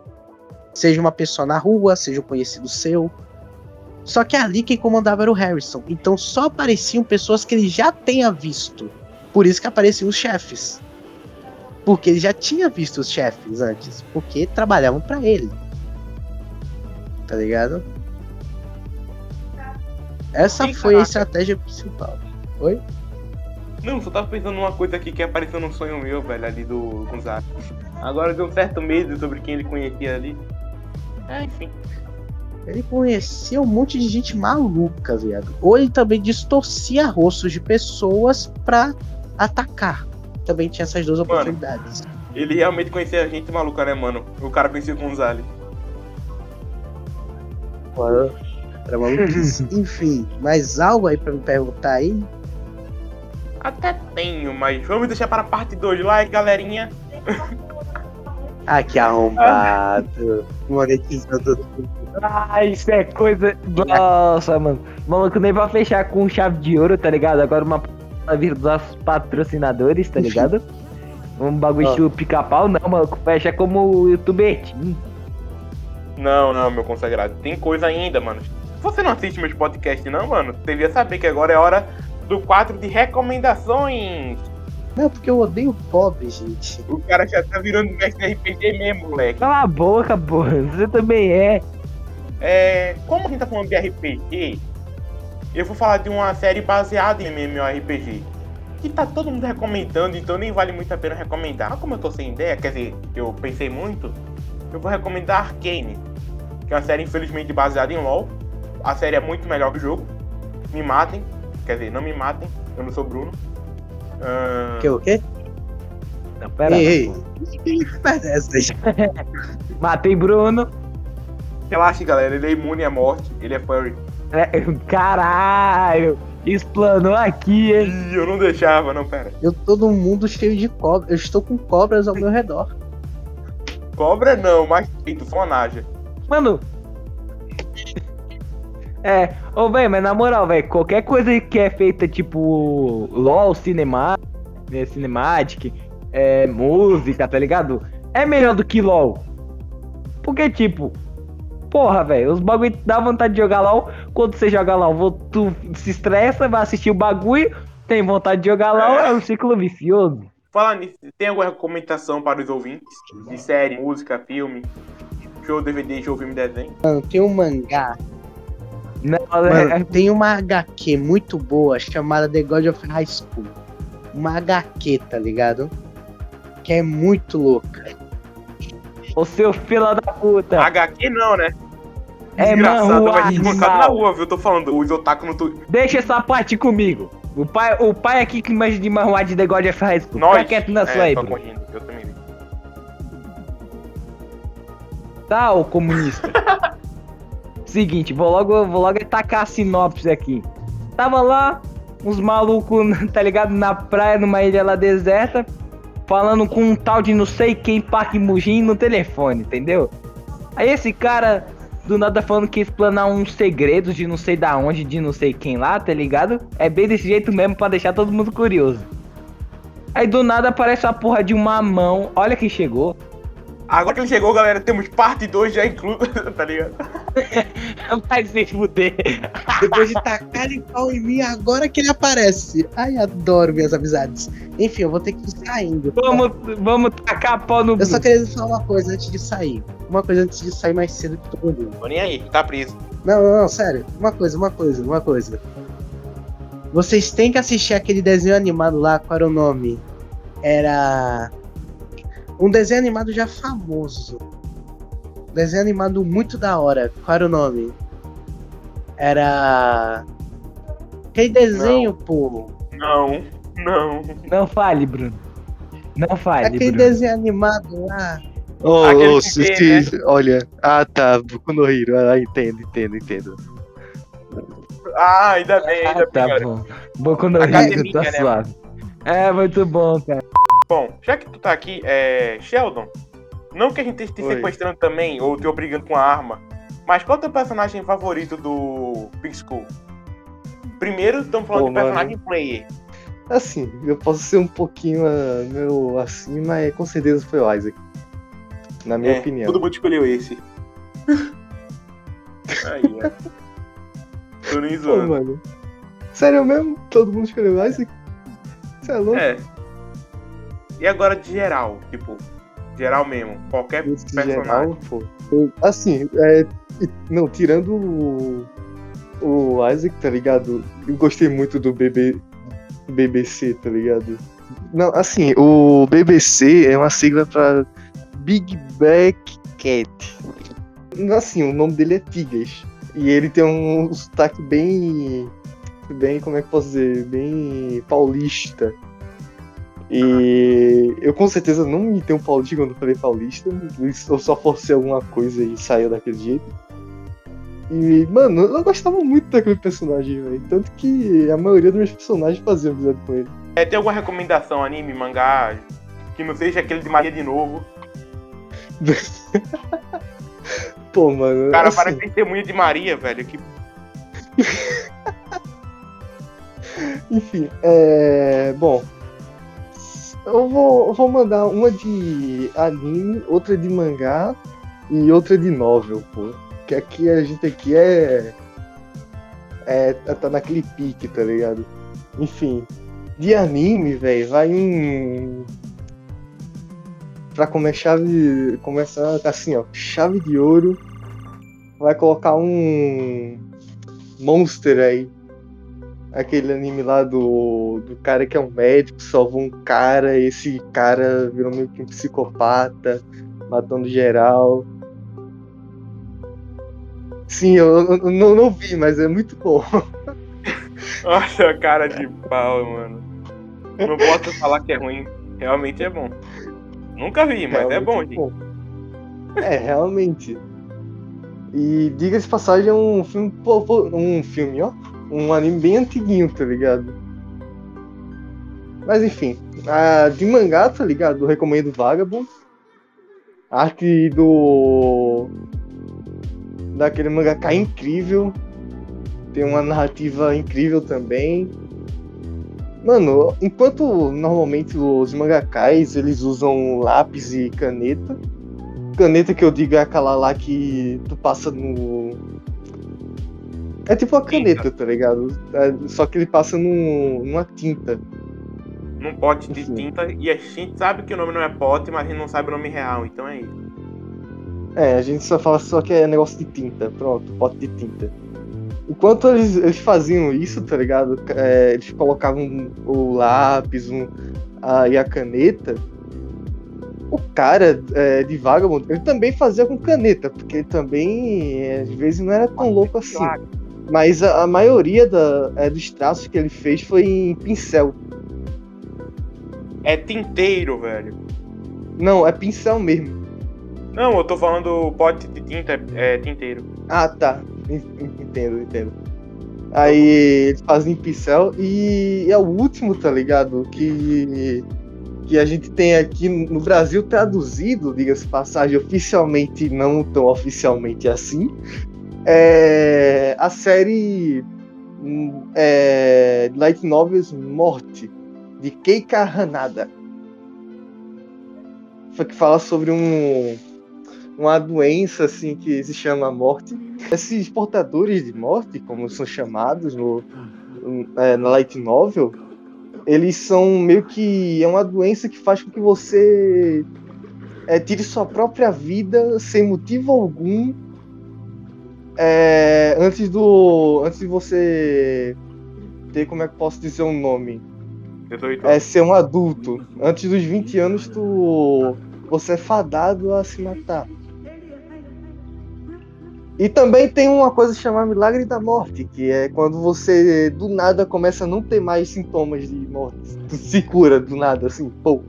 Seja uma pessoa na rua, seja um conhecido seu. Só que ali quem comandava era o Harrison. Então só apareciam pessoas que ele já tenha visto. Por isso que apareciam os chefes. Porque ele já tinha visto os chefes antes. Porque trabalhavam pra ele. Tá ligado? Essa Sim, foi a caraca. estratégia principal. Não, só tava pensando numa coisa aqui que apareceu num sonho meu, velho, ali do Gonzaga. Agora deu um certo medo sobre quem ele conhecia ali. É, enfim. Ele conhecia um monte de gente maluca, viado. Ou ele também distorcia rostos de pessoas pra atacar. Também tinha essas duas Mano. oportunidades. Ele realmente conhecia a gente maluca, né, mano? O cara conhecia o Gonzalez. Era maluquice. Enfim, mais algo aí pra me perguntar aí? Até tenho, mas vamos deixar para a parte 2 lá, galerinha. Ah, que arrombado. Monetizando tudo. Ah, isso é coisa. Nossa, mano. Maluco, nem pra fechar com chave de ouro, tá ligado? Agora uma vir dos nossos patrocinadores, tá ligado? Um bagulho estilo pica-pau, não, maluco. Fecha como youtuber. Não, não, meu consagrado. Tem coisa ainda, mano. Você não assiste meus podcasts, não, mano? Devia saber que agora é hora do quadro de recomendações. Não, porque eu odeio pobre, gente. O cara já tá virando mestre RPG mesmo, moleque. Cala a boca, porra. Você também é. É, como a gente tá falando de RPG, eu vou falar de uma série baseada em MMORPG. Que tá todo mundo recomendando, então nem vale muito a pena recomendar. Mas como eu tô sem ideia, quer dizer, eu pensei muito, eu vou recomendar Arcane. Que é uma série infelizmente baseada em LoL. A série é muito melhor que o jogo. Me matem. Quer dizer, não me matem, eu não sou Bruno. Ah, Que o quê? Não, pera. ei, ei. pô. Que merda é essa aí? Matei Bruno. Relaxa, galera, ele é imune à morte, ele é furry. É, caralho. Explanou aqui, hein? Ih, eu não deixava, não, pera. Eu tô num mundo cheio de cobras. Eu estou com cobras ao meu redor. Cobra não, mas feito, só uma naja. Mano. É, ô, velho, mas na moral, velho, qualquer coisa que é feita tipo LOL, cinema, né, Cinematic, é, música, tá ligado? É melhor do que LOL. Porque, tipo, porra, velho, os bagulho dá vontade de jogar LOL. Quando você joga LOL, tu se estressa, vai assistir o bagulho, tem vontade de jogar LOL, é um ciclo vicioso. Falar nisso, tem alguma recomendação para os ouvintes? De série, música, filme, show, DVD, show, filme, desenho? Mano, tem um mangá. Não, Mano, é, tem uma HQ muito boa chamada The God of High School. Uma HQ, tá ligado? Que é muito louca. o seu fila da puta. HQ não, né? É Desgraçado, vai manhua, ser espancado na rua, viu? Tô falando, os otaku no tu... Deixa essa parte comigo. O pai, o pai aqui que manja de manhua de The God of High School. Nós, Fica quieto na sua é, aí, tô corrigindo, eu também vi. Tá, ô comunista. Seguinte, vou logo, vou logo tacar a sinopse aqui. Tava lá, uns malucos, tá ligado? Na praia, numa ilha lá deserta, falando com um tal de não sei quem, Park Mujin, no telefone, entendeu? Aí esse cara, do nada falando que explanar uns segredos de não sei da onde, de não sei quem lá, tá ligado? É bem desse jeito mesmo pra deixar todo mundo curioso. Aí do nada aparece a porra de uma mão, olha quem chegou. Agora que ele chegou, galera, temos parte 2 já incluída, tá ligado? Vai se fuder. Depois de tacar de pau em mim, agora que ele aparece. Ai, adoro minhas amizades. Enfim, eu vou ter que ir saindo. Vamos, vamos tacar pau no Eu só queria falar uma coisa antes de sair. Uma coisa antes de sair mais cedo que todo mundo. Tô nem aí, tá preso. Não, não, não, sério. Uma coisa, uma coisa, uma coisa. Vocês têm que assistir aquele desenho animado lá, qual era o nome? era um desenho animado já famoso. Um desenho animado muito da hora. Qual era o nome? Era. Aquele desenho, pô. Não, não. Não fale, Bruno. Não fale, Aquele Bruno. desenho animado lá. Aquele que se, tem, se- olha. Ah, tá. Boku no Hero. Ah, entendo, entendo, entendo. Ah, ainda bem, ainda Ah, bem. tá bom. Boku no Hero, tá né, suave. É, muito bom, cara. Bom, já que tu tá aqui, é. Sheldon, não que a gente esteja te sequestrando também, ou te obrigando com a arma, mas qual é o teu personagem favorito do Pink School? Primeiro, estamos falando Pô, de personagem player. Assim, eu posso ser um pouquinho ah, meu assim, mas com certeza foi o Isaac. Na minha É, opinião. Todo mundo escolheu esse. Aí, ó. Tô nem Pô, zoando. mano. Sério mesmo? Todo mundo escolheu o Isaac? Você é louco? É. E agora de geral, tipo, geral mesmo, qualquer Esse personagem. geral, pô. Eu- assim, é, não, tirando o, o Isaac, tá ligado? Eu gostei muito do BB, BBC, tá ligado? Não, assim, o BBC é uma sigla pra Big Back Cat. Assim, o nome dele é Tigres. E ele tem um sotaque bem. Bem, como é que posso dizer? Bem paulista. E eu com certeza não me um paulista quando eu falei paulista. Eu só forcei alguma coisa e saiu daquele jeito. E, mano, eu gostava muito daquele personagem, velho. Tanto que a maioria dos meus personagens fazia amizade com ele. É, tem alguma recomendação, anime, mangá, que não seja aquele de Maria de novo? Pô, mano. O cara assim, parece testemunha de Maria, velho. Que... Enfim, é. Bom. Eu vou, vou mandar uma de anime, outra de mangá e outra de novel, pô. Que aqui a gente aqui é. É. tá naquele pique, tá ligado? Enfim. De anime, velho, vai um. Pra comer chave. Começar assim, ó. Chave de ouro. Vai colocar um. Monster aí aquele anime lá do, do cara que é um médico, salvou um cara, esse cara virou meio que um psicopata, matando geral. Sim, eu, eu não, não vi, mas é muito bom. Olha a cara de pau, mano. Não posso falar que é ruim. Realmente é bom. Nunca vi, mas é bom, Realmente gente. É, realmente. E diga-se passagem, é um filme, um filme, ó. Um anime bem antiguinho, tá ligado? Mas enfim, a de mangá, tá ligado? Eu recomendo Vagabond. A arte do. Daquele mangaka é incrível. Tem uma narrativa incrível também. Mano, enquanto normalmente os mangakais eles usam lápis e caneta. Caneta que eu digo é aquela lá que tu passa no. É tipo uma caneta, tá ligado? É, só que ele passa num, numa tinta. Num pote de Enfim. tinta. E a gente sabe que o nome não é pote, mas a gente não sabe o nome real. Então é isso. É, a gente só fala só que é negócio de tinta. Pronto, pote de tinta. Enquanto eles, eles faziam isso, tá ligado? É, eles colocavam o lápis um, a, e a caneta. O cara é, de Vagabond, ele também fazia com caneta, porque ele também, é, às vezes, não era tão louco assim. Mas a, a maioria da, é, dos traços que ele fez foi em pincel. É tinteiro, velho. Não, é pincel mesmo. Não, eu tô falando pote de tinta, é, é tinteiro. Ah, tá. En- en- Entendo, entendo. Aí eles fazem em pincel e é o último, tá ligado? Que, que a gente tem aqui no Brasil traduzido, diga-se passagem, oficialmente, não tão oficialmente assim. É a série hum, é, Light Novels Morte, de Keika Hanada. Que fala sobre um, uma doença assim que se chama morte. Esses portadores de morte, como são chamados no, é, na light novel, eles são meio que é uma doença que faz com que você é, tire sua própria vida sem motivo algum é, antes do antes de você ter como é que posso dizer o nome 18 é ser um adulto. Antes dos 20 anos, tu você é fadado a se matar. E também tem uma coisa chamada milagre da morte, que é quando você do nada começa a não ter mais sintomas de morte. Tu se cura do nada, assim, pô.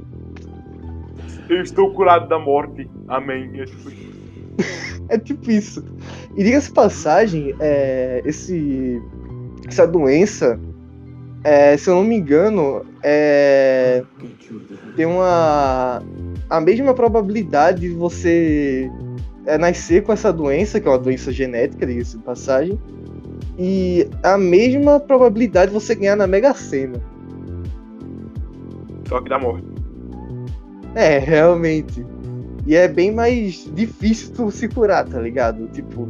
Eu estou curado da morte. Amém. É tipo isso. E diga-se passagem, é, esse, essa doença, é, se eu não me engano, é, tem uma. a mesma probabilidade de você é, nascer com essa doença, que é uma doença genética, diga-se passagem, e a mesma probabilidade de você ganhar na Mega Sena. Só que da morte. É, realmente. E é bem mais difícil tu se curar, tá ligado? Tipo,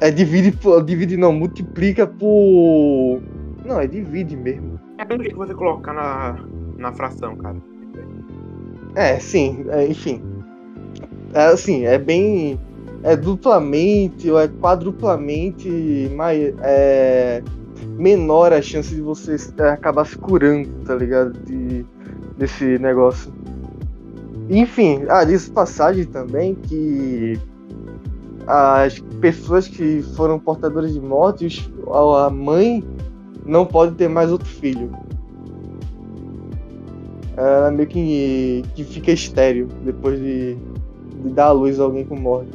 é divide, por- divide não, multiplica por. Não, é divide mesmo. É bem que você colocar na, na fração, cara. É, sim, é, enfim. É, assim, é bem. É duplamente ou é quadruplamente mais, é, menor a chance de você acabar se curando, tá ligado? De, desse negócio. Enfim, ah, diz passagem também que as pessoas que foram portadoras de morte, a mãe não pode ter mais outro filho. Ela meio que, que fica estéreo depois de, de dar à luz a alguém com morte.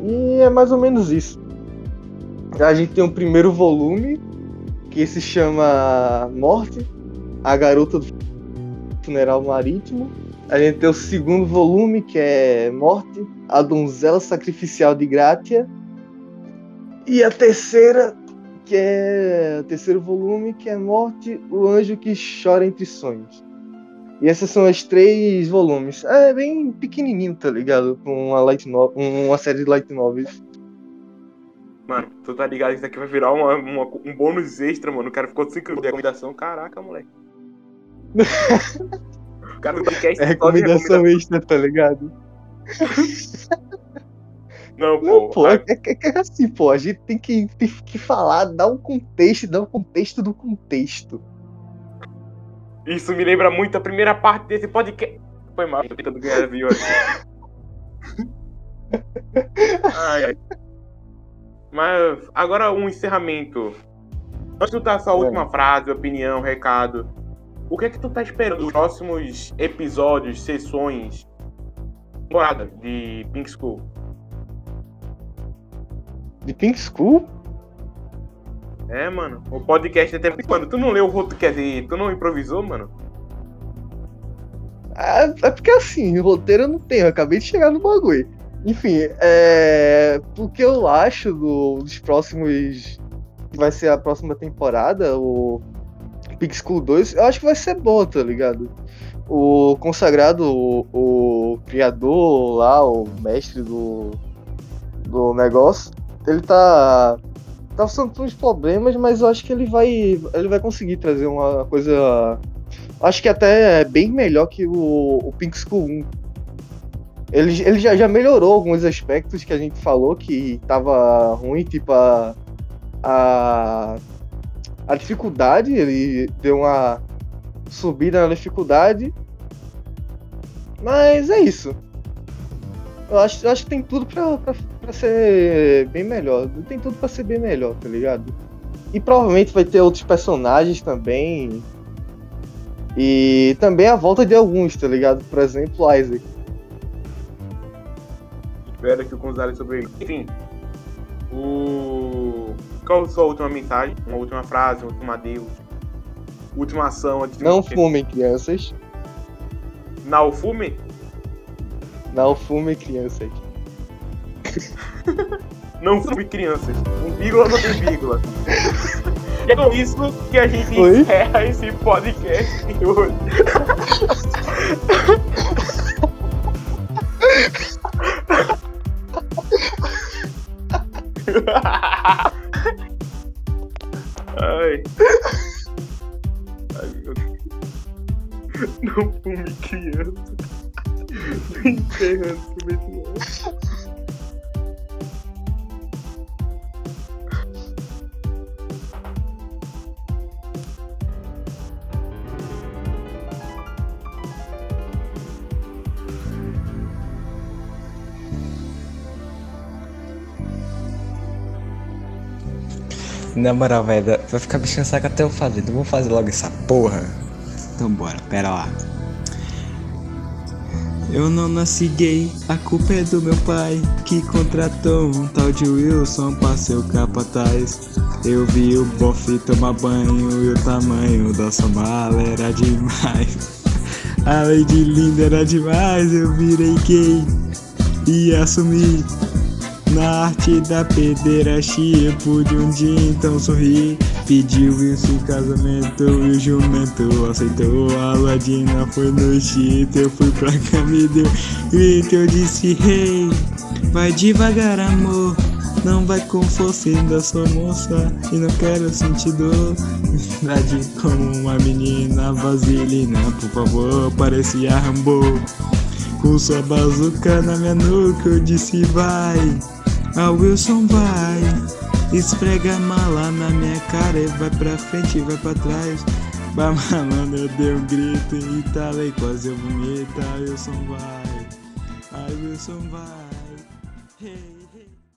E é mais ou menos isso. A gente tem um primeiro volume que se chama Morte, a garota do funeral marítimo. A gente tem o segundo volume que é Morte, a donzela sacrificial de Grátia. E a terceira, que é o terceiro volume, que é Morte, o anjo que chora entre sonhos. E essas são as três volumes. É bem pequenininho, tá ligado? Com uma light no... uma série de light novels. Mano, tu tá ligado que isso aqui vai virar uma, uma- um bônus extra, mano. O cara ficou sem recomendação. Caraca, moleque. cara É recomendação extra, tá ligado? Não, Não, pô. pô, a- é, é- é assim, pô, a gente tem que, tem que falar, dar um contexto, dar um contexto do contexto. Isso me lembra muito a primeira parte desse podcast. Foi mal, tô tentando ganhar view aqui. ai, ai. Mas agora um encerramento. Antes de dar sua última frase, opinião, recado. O que é que tu tá esperando dos próximos episódios, sessões, temporada de Pink School? De Pink School? É, mano. O podcast até quando tu não leu o roteiro, quer dizer, tu não improvisou, mano? É, é porque assim, roteiro eu não tenho, eu acabei de chegar no bagulho. Enfim, é. Porque eu acho do- dos próximos. Que vai ser a próxima temporada, o Pink School 2, eu acho que vai ser bom, tá ligado? O consagrado, o, o criador lá, o mestre do, do negócio, ele tá. Tá passando uns problemas, mas eu acho que ele vai. Ele vai conseguir trazer uma coisa acho que até é bem melhor que o, o Pink School 1. Ele, ele já, já melhorou alguns aspectos que a gente falou que tava ruim, tipo a, a, a dificuldade, ele deu uma subida na dificuldade. Mas é isso. Eu acho, eu acho que tem tudo pra, pra, pra ser bem melhor. Tem tudo pra ser bem melhor, tá ligado? E provavelmente vai ter outros personagens também. E também a volta de alguns, tá ligado? Por exemplo, Isaac. Espero que o Gonzalez sobreviva. Enfim. O. Qual a sua última mensagem? Uma última frase, um último adeus? Última ação antes de Não morrer? fumem, crianças. Não fume? Não fumem, crianças. Não fume crianças. Um vírgula não tem vírgula. e é com isso que a gente Oi? encerra esse podcast de hoje. Ai. Ai, meu Deus. Não fume criança. Encerrando esse episódio. Na moral, velho, vai ficar me enchendo o saco até eu fazer. Então vamos fazer logo essa porra. Então bora, pera lá. Eu não nasci gay, a culpa é do meu pai Que contratou um tal de Wilson pra ser o capataz Eu vi o bofe tomar banho e o tamanho da sua mala era demais A Lady Linda era demais, eu virei gay e assumi na arte da pederastia pude um dia então sorrir Pediu isso em casamento e o jumento aceitou. A ladina foi no chito, eu fui pra cama e deu grito Eu disse, hey, vai devagar amor. Não vai com força, ainda sou moça. E não quero sentir dor. Verdade como uma menina vaselina Por favor, parecia Rambo. Com sua bazuca na minha nuca Eu disse, vai a Wilson vai, esfrega a mala na minha cara e vai pra frente e vai pra trás. Vai malandro, eu dei um grito e talei quase eu vomito. A Wilson vai, a Wilson vai. Hey.